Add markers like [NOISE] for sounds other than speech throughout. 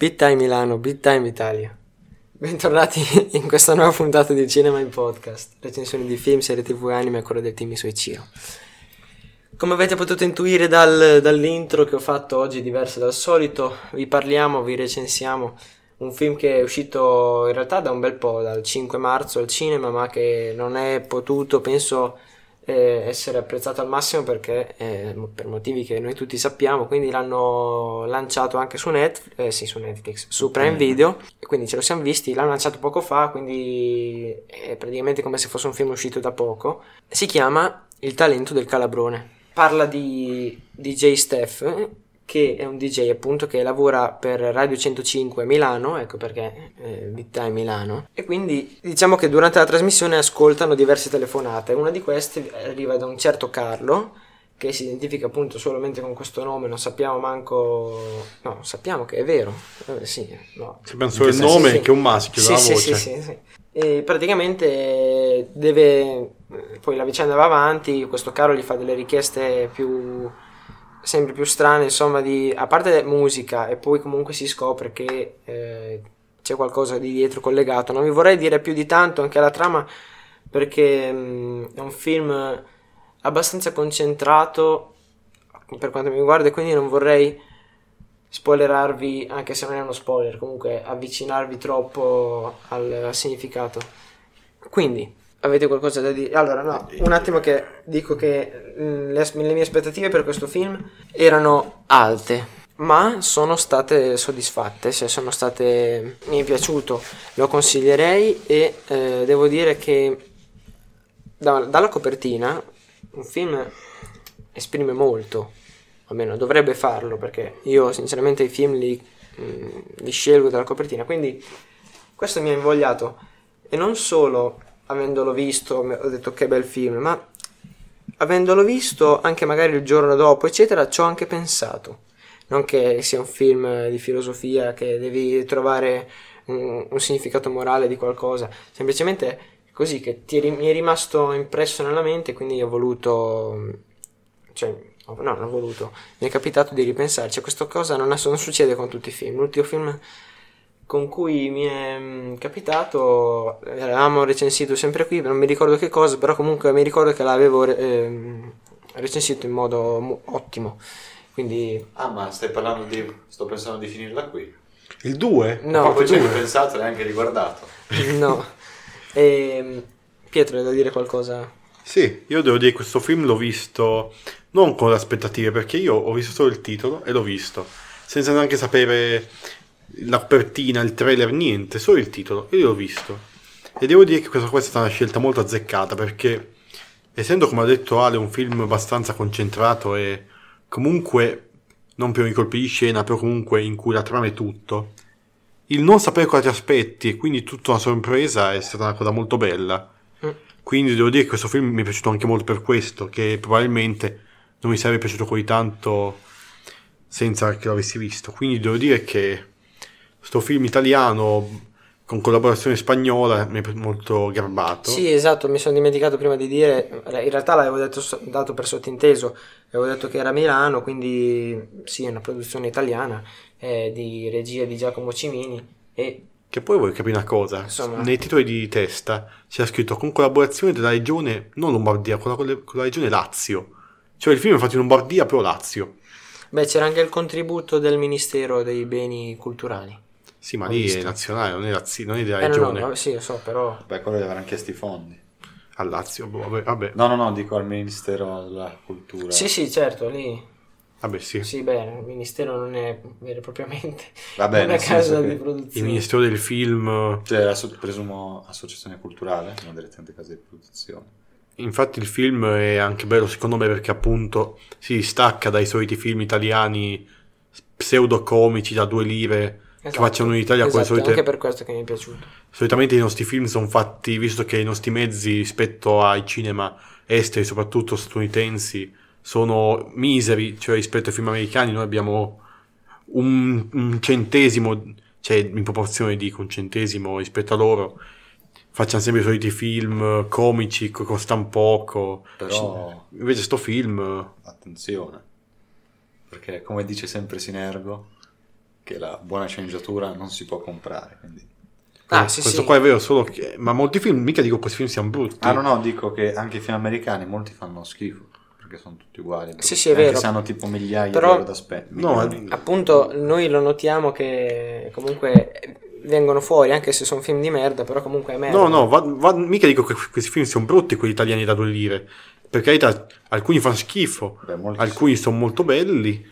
Big Time Milano, Big Time Italia. Bentornati [LAUGHS] in questa nuova puntata di Cinema in Podcast, recensioni di film, serie tv e anime a cura del team Ciro. Come avete potuto intuire dal, dall'intro che ho fatto oggi diverso dal solito, vi parliamo, vi recensiamo un film che è uscito in realtà da un bel po', dal 5 marzo al cinema, ma che non è potuto, penso, eh, essere apprezzato al massimo perché eh, per motivi che noi tutti sappiamo, quindi l'hanno lanciato anche su Netflix, eh, sì, su Netflix, su Prime Video, e quindi ce lo siamo visti, l'hanno lanciato poco fa, quindi è praticamente come se fosse un film uscito da poco. Si chiama Il talento del calabrone. Parla di DJ Steph che è un DJ appunto che lavora per Radio 105 Milano, ecco perché eh, Vita è Milano, e quindi diciamo che durante la trasmissione ascoltano diverse telefonate, una di queste arriva da un certo Carlo, che si identifica appunto solamente con questo nome, non sappiamo manco, no, sappiamo che è vero, eh, sì, no. Sappiamo solo il nome sì, che è un maschio, sì, la sì, voce. Sì, sì, sì. E praticamente deve, poi la vicenda va avanti, questo Carlo gli fa delle richieste più sempre più strane, insomma, di, a parte musica e poi comunque si scopre che eh, c'è qualcosa di dietro collegato. Non vi vorrei dire più di tanto anche alla trama perché mh, mm, è un film abbastanza concentrato per quanto mi riguarda e quindi non vorrei spoilerarvi, anche se non è uno spoiler, comunque avvicinarvi troppo al, al significato. Quindi, Avete qualcosa da dire? Allora, no, un attimo che dico che mm, le, le mie aspettative per questo film erano alte, ma sono state soddisfatte, se sono state... mi è piaciuto, lo consiglierei e eh, devo dire che da, dalla copertina un film esprime molto, almeno dovrebbe farlo perché io sinceramente i film li, mh, mm, li scelgo dalla copertina, quindi questo mi ha invogliato e non solo avendolo visto, ho detto che bel film, ma avendolo visto anche magari il giorno dopo, eccetera, ci ho anche pensato. Non che sia un film di filosofia che devi trovare un, un significato morale di qualcosa, semplicemente così che ti, mi è rimasto impresso nella mente, quindi ho voluto, cioè, no, non ho voluto, mi è capitato di ripensarci. Questa cosa non, non succede con tutti i film. L'ultimo film con cui mi è mm, capitato, l'avevamo recensito sempre qui, non mi ricordo che cosa, però comunque mi ricordo che l'avevo eh, recensito in modo ottimo. Quindi... Ah, ma stai parlando di... sto pensando di finirla qui. Il 2? No, poi ci hai pensato e anche riguardato. no. E, ehm, Pietro, hai da dire qualcosa? Sì, io devo dire che questo film l'ho visto non con le aspettative, perché io ho visto solo il titolo e l'ho visto, senza neanche sapere la copertina, il trailer, niente, solo il titolo. Io l'ho visto. E devo dire che questa qua è stata una scelta molto azzeccata perché, essendo come ha detto Ale, un film abbastanza concentrato e comunque non per i colpi di scena, però comunque in cui la trama è tutto, il non sapere cosa ti aspetti e quindi tutta una sorpresa è stata una cosa molto bella. Mm. Quindi devo dire che questo film mi è piaciuto anche molto per questo, che probabilmente non mi sarebbe piaciuto così tanto senza che l'avessi visto. Quindi devo dire che questo film italiano con collaborazione spagnola mi è molto garbato. Sì, esatto, mi sono dimenticato prima di dire, in realtà l'avevo detto, dato per sottinteso, avevo detto che era Milano, quindi sì, è una produzione italiana eh, di regia di Giacomo Cimini e che poi vuoi capire una cosa, Insomma, nei titoli di testa c'è scritto con collaborazione della regione, non Lombardia, con la, con la regione Lazio. Cioè il film è fatto in Lombardia, però Lazio. Beh, c'era anche il contributo del Ministero dei Beni Culturali. Sì, ma lì è nazionale, non è, Lazio, non è della eh, regione. No, no, sì, lo so, però... Beh, quello gli avranno chiesto i fondi. Al Lazio, boh, vabbè, vabbè. No, no, no, dico al Ministero della Cultura. Sì, sì, certo, lì... Vabbè, sì. Sì, beh, il Ministero non è vero e propriamente [LAUGHS] Vabbè, una casa di produzione. Il Ministero del Film... Cioè, presumo associazione culturale, non direttamente casa di produzione. Infatti il film è anche bello secondo me perché appunto si stacca dai soliti film italiani pseudo-comici da due lire esatto, che facciano in Italia esatto, solite... anche per questo che mi è piaciuto. Solitamente i nostri film sono fatti, visto che i nostri mezzi rispetto ai cinema esteri, soprattutto statunitensi, sono miseri, cioè rispetto ai film americani noi abbiamo un, un centesimo, cioè in proporzione dico un centesimo rispetto a loro, facciano sempre i soliti film comici, costano poco. Però... Invece sto film... Attenzione, perché come dice sempre Sinergo, che la buona sceneggiatura non si può comprare. Quindi. Ah, sì, questo sì. qua è vero, solo che... Ma molti film, mica dico che questi film siano brutti. Ah no, no, dico che anche i film americani molti fanno schifo, perché sono tutti uguali. Sì, sì, è Anche vero. se hanno tipo migliaia Però- di spendere. No, milioni. Appunto, noi lo notiamo che comunque vengono fuori, anche se sono film di merda, però comunque è merda. No, no, va- va- mica dico che questi film siano brutti, quelli italiani da due lire. Per carità, alcuni fanno schifo, Beh, alcuni sono molto belli,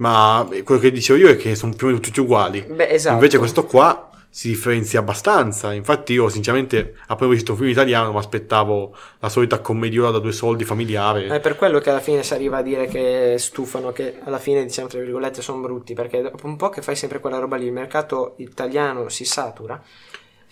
ma quello che dicevo io è che sono più o meno tutti uguali. Beh, esatto. Invece questo qua si differenzia abbastanza. Infatti io sinceramente, appena visto un film italiano, mi aspettavo la solita commediola da due soldi familiare. È per quello che alla fine si arriva a dire che stufano, che alla fine diciamo tra virgolette sono brutti, perché dopo un po' che fai sempre quella roba lì, il mercato italiano si satura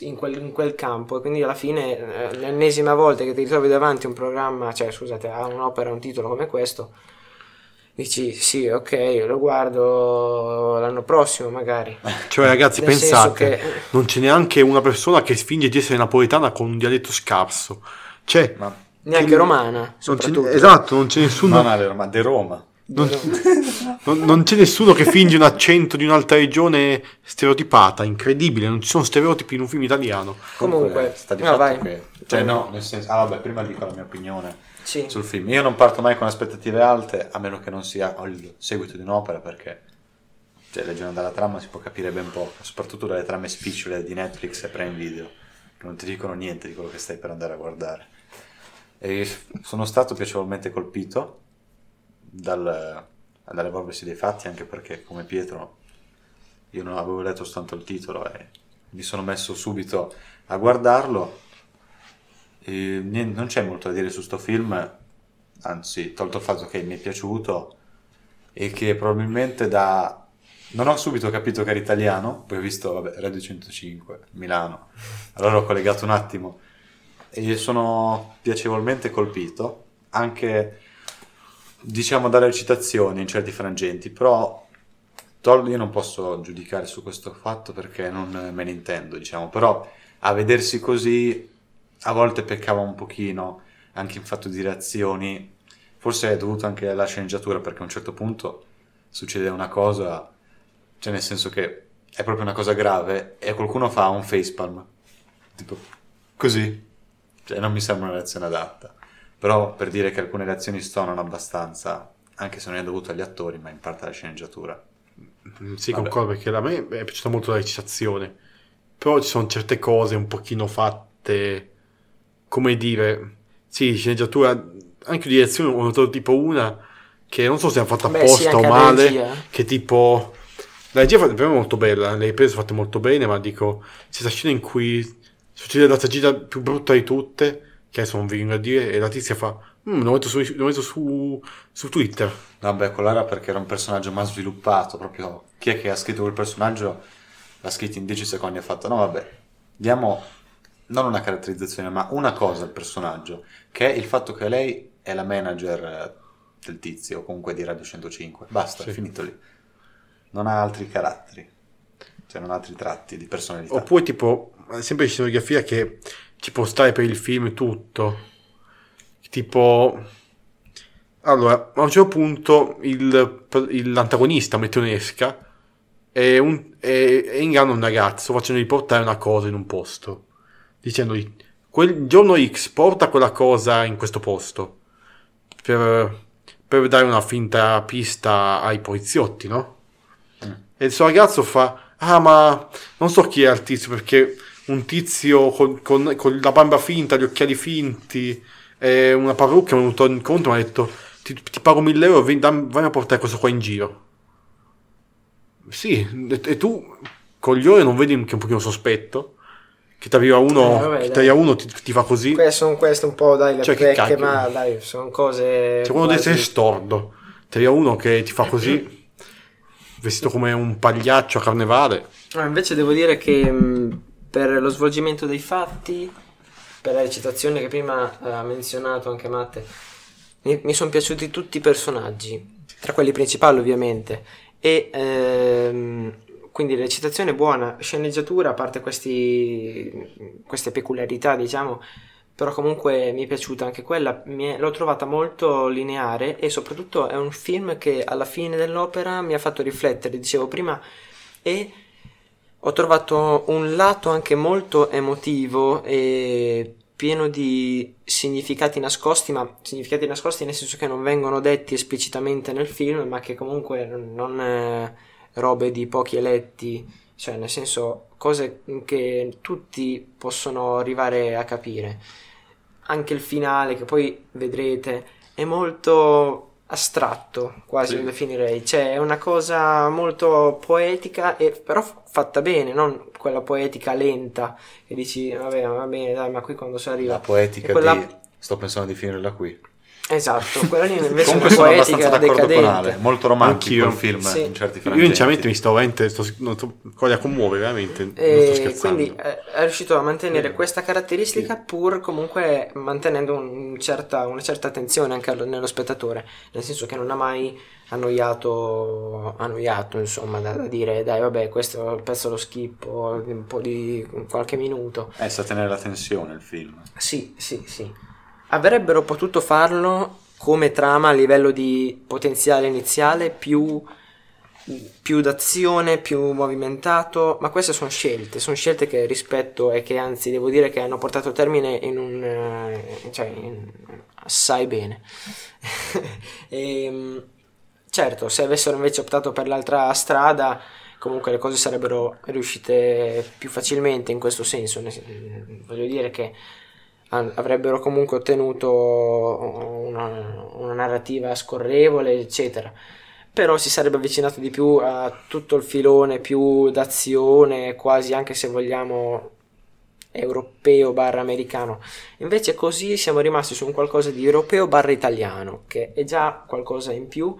in quel, in quel campo e quindi alla fine eh, l'ennesima volta che ti ritrovi davanti a un programma, cioè scusate, a un'opera, un titolo come questo, dici sì, ok, lo guardo l'anno prossimo magari. Cioè ragazzi, Nel pensate, che- non c'è neanche una persona che finge di essere napoletana con un dialetto scarso. Cioè, Ma Neanche Che- romana, non c'è, esatto, non c'è nessuno... non alle Roma, de Roma. Non, [LAUGHS] non- non c'è nessuno che finge un accento di un'altra regione stereotipata, incredibile, non ci sono stereotipi in un film italiano. Comunque, sta di no, fatto vai. che... Cioè no, nel senso... Ah vabbè, prima dico la mia opinione Sì. sul film. Io non parto mai con aspettative alte, a meno che non sia il seguito di un'opera, perché... Cioè, leggendo dalla trama si può capire ben poco, soprattutto dalle trame spicciole di Netflix e Prime Video, che non ti dicono niente di quello che stai per andare a guardare. E sono stato piacevolmente colpito dal, dall'evolversi dei fatti, anche perché come Pietro io non avevo letto soltanto il titolo e mi sono messo subito a guardarlo. E non c'è molto da dire su sto film, anzi, tolto il fatto che mi è piaciuto e che probabilmente da... Non ho subito capito che era italiano, poi ho visto, vabbè, Radio 105, Milano, allora ho collegato un attimo e sono piacevolmente colpito, anche diciamo dalle recitazioni in certi frangenti, però io non posso giudicare su questo fatto perché non me ne intendo, diciamo, però a vedersi così a volte peccava un pochino anche in fatto di reazioni, forse è dovuto anche alla sceneggiatura perché a un certo punto succede una cosa, cioè nel senso che è proprio una cosa grave e qualcuno fa un facepalm, tipo così, cioè non mi sembra una reazione adatta, però per dire che alcune reazioni stonano abbastanza, anche se non è dovuto agli attori, ma in parte alla sceneggiatura. Mm, Sì, Vabbè. concordo perché a me è piaciuta molto la recitazione, però ci sono certe cose un pochino fatte, come dire, sì, sceneggiatura, anche di direzione ho notato tipo una che non so se hanno fatto Beh, sì, apposta o la male, regia. che tipo... La regia è fatta- per me è molto bella, le riprese sono fatte molto bene, ma dico, c'è questa scena in cui succede la tragedia più brutta di tutte, che adesso non vi vengo a dire, e la tizia fa, "Mm, lo metto, su, lo metto su, su Twitter. Vabbè, quello era perché era un personaggio mai sviluppato, proprio chi è che ha scritto quel personaggio l'ha scritto in 10 secondi e ha fatto no vabbè, diamo non una caratterizzazione ma una cosa al personaggio, che è il fatto che lei è la manager del tizio o comunque di Radio 105, basta, Sì. è finito lì. Non ha altri caratteri, cioè non ha altri tratti di personalità. Oppure tipo, sempre di scenografia che ci può stare per il film tutto. Tipo, allora, a un certo punto il- l'antagonista mette un'esca e, un, e, e inganna un ragazzo facendogli portare una cosa in un posto. Dicendogli, quel giorno X porta quella cosa in questo posto. Per, per dare una finta pista ai poliziotti, no? E il suo ragazzo fa: Ah, ma non so chi è il tizio perché un tizio con, con- con la bamba finta, gli occhiali finti e una parrucca mi è venuto incontro e mi ha detto: Ti, ti pago 1000 euro, vieni, dam- vai a portare questo qua in giro. Sì, e, e tu, coglione, non vedi che è un pochino sospetto? Che ti arriva uno, Eh, vabbè, uno ti, ti fa così. Que- sono queste un po' dai le Cioè, che pecche, ma dai, sono cose. Cioè, quando devi quasi- essere stordo, ti arriva uno che ti fa così, [CLEARS THROAT] vestito come un pagliaccio a carnevale. No, invece devo dire che mh, per lo svolgimento dei fatti, per la recitazione che prima eh, ha menzionato anche Matte, mi, mi sono piaciuti tutti i personaggi, tra quelli principali ovviamente, e ehm, quindi recitazione buona, sceneggiatura, a parte questi, queste peculiarità, diciamo, però comunque mi è piaciuta anche quella, è- l'ho trovata molto lineare e soprattutto è un film che alla fine dell'opera mi ha fatto riflettere, dicevo prima, e ho trovato un lato anche molto emotivo e pieno di significati nascosti, ma significati nascosti nel senso che non vengono detti esplicitamente nel film, ma che comunque non non, eh, robe di pochi eletti, cioè nel senso cose che tutti possono arrivare a capire. Anche il finale, che poi vedrete, è molto astratto, quasi Sì. lo definirei, cioè è una cosa molto poetica e però fatta bene, non quella poetica lenta che dici vabbè va bene dai ma qui quando si arriva La poetica quella- di... Sto pensando di finirla qui. Esatto quella lì invece Comunque è sono abbastanza d'accordo con Ale. decadente Molto romantico il film Sì. in certi Io frangenti. sinceramente mi sto veramente sto, non sto quasi a commuovere, veramente. Non sto e scherzando. quindi eh, è riuscito a mantenere Sì. questa caratteristica Sì. pur comunque mantenendo un certa- una certa attenzione anche allo- nello spettatore nel senso che non ha mai annoiato annoiato insomma da, da dire dai vabbè questo è pezzo lo schippo un po' di qualche minuto Eh, sa tenere la tensione il film. Sì, sì, sì. Avrebbero potuto farlo come trama a livello di potenziale iniziale più, più d'azione, più movimentato, ma queste sono scelte, sono scelte che rispetto e che anzi devo dire che hanno portato a termine in un... eh, cioè in- assai bene. [LAUGHS] Ehm, certo, se avessero invece optato per l'altra strada, comunque le cose sarebbero riuscite più facilmente in questo senso. Voglio dire che avrebbero comunque ottenuto una, una narrativa scorrevole, eccetera. Però si sarebbe avvicinato di più a tutto il filone più d'azione, quasi anche se vogliamo europeo barra americano. Invece così siamo rimasti su un qualcosa di europeo barra italiano, che è già qualcosa in più.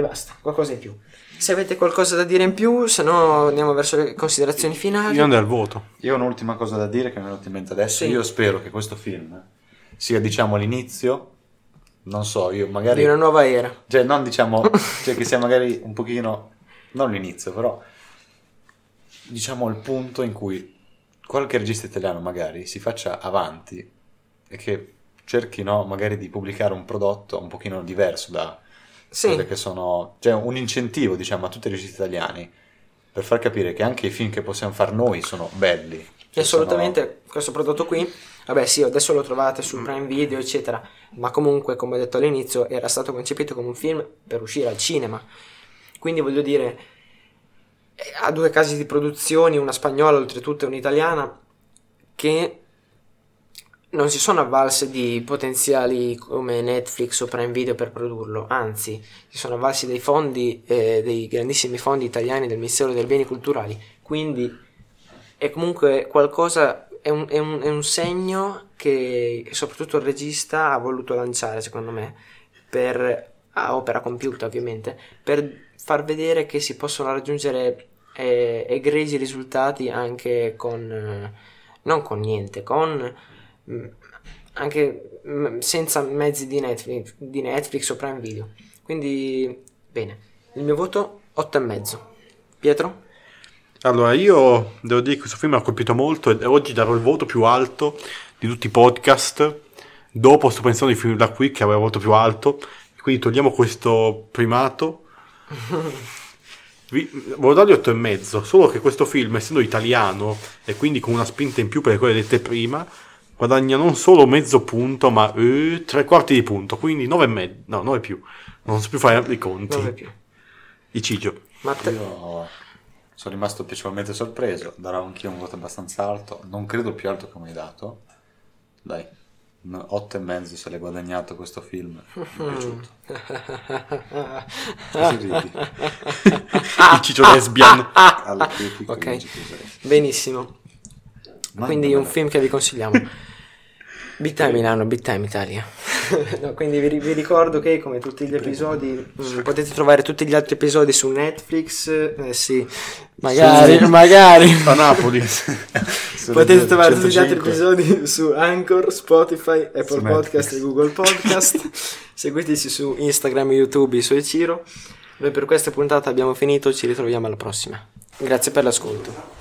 E basta, qualcosa in più. Se avete qualcosa da dire in più, se no andiamo verso le considerazioni finali. Io andrei al voto. Io ho un'ultima cosa da dire che mi è venuta in mente adesso. Sì. Io spero che questo film sia, diciamo, l'inizio. Non so, io magari. Di una nuova era. Cioè, non diciamo. [LAUGHS] cioè, che sia magari un pochino. Non l'inizio, però. Diciamo il punto in cui qualche regista italiano magari si faccia avanti e che cerchi, no, magari di pubblicare un prodotto un pochino diverso da Sì, quelle che sono. Cioè, un incentivo, diciamo, a tutti i registi italiani per far capire che anche i film che possiamo fare noi sono belli. Cioè, assolutamente questo prodotto qui. Vabbè, sì, adesso lo trovate su Prime Video, eccetera. Ma comunque, come ho detto all'inizio, era stato concepito come un film per uscire al cinema. Quindi voglio dire, eh, ha due casi di produzioni, una spagnola oltretutto e un'italiana, che non si sono avvalse di potenziali come Netflix o Prime Video per produrlo, anzi, si sono avvalsi dei fondi, eh, dei grandissimi fondi italiani del Ministero dei Beni Culturali. Quindi è comunque qualcosa, è un, è un- è un segno che soprattutto il regista ha voluto lanciare, secondo me, per, a opera compiuta ovviamente, per far vedere che si possono raggiungere eh, egregi risultati anche con, eh, non con niente, con anche mm, senza mezzi di Netflix, di Netflix o Prime Video. Quindi, bene, il mio voto 8,5. Pietro? Allora, io devo dire che questo film mi ha colpito molto e oggi darò il voto più alto di tutti i podcast. Dopo sto pensando di film da qui che avrà il voto più alto. Quindi togliamo questo primato. Vi, volevo dargli 8 e mezzo, solo che questo film, essendo italiano e quindi con una spinta in più per le cose dette prima, guadagna non solo mezzo punto, ma eh, tre quarti di punto, quindi 9 e mezzo, no, 9 più. Non so più fare i conti. 9 più. Matte- Io sono rimasto piacevolmente sorpreso, darò anch'io un voto abbastanza alto, non credo il più alto che mi hai dato. Dai, otto e mezzo se l'hai guadagnato questo film, mi è piaciuto. [LAUGHS] Così ridi. Il Ciccio lesbian. Alla critica Ok. Benissimo. Quindi un film che vi consigliamo. [LAUGHS] Big Time Milano, Big Time Italia. [LAUGHS] No, quindi vi, vi ricordo che come tutti gli episodi mm, potete trovare tutti gli altri episodi su Netflix. Eh sì, magari, Su- magari. [LAUGHS] A Napoli. [LAUGHS] Potete trovare tutti gli altri 105. episodi su Anchor, Spotify, Apple Su Podcast Netflix. e Google Podcast. Seguiteci su Instagram, YouTube, su Ciro. Noi per questa puntata abbiamo finito, ci ritroviamo alla prossima. Grazie per l'ascolto.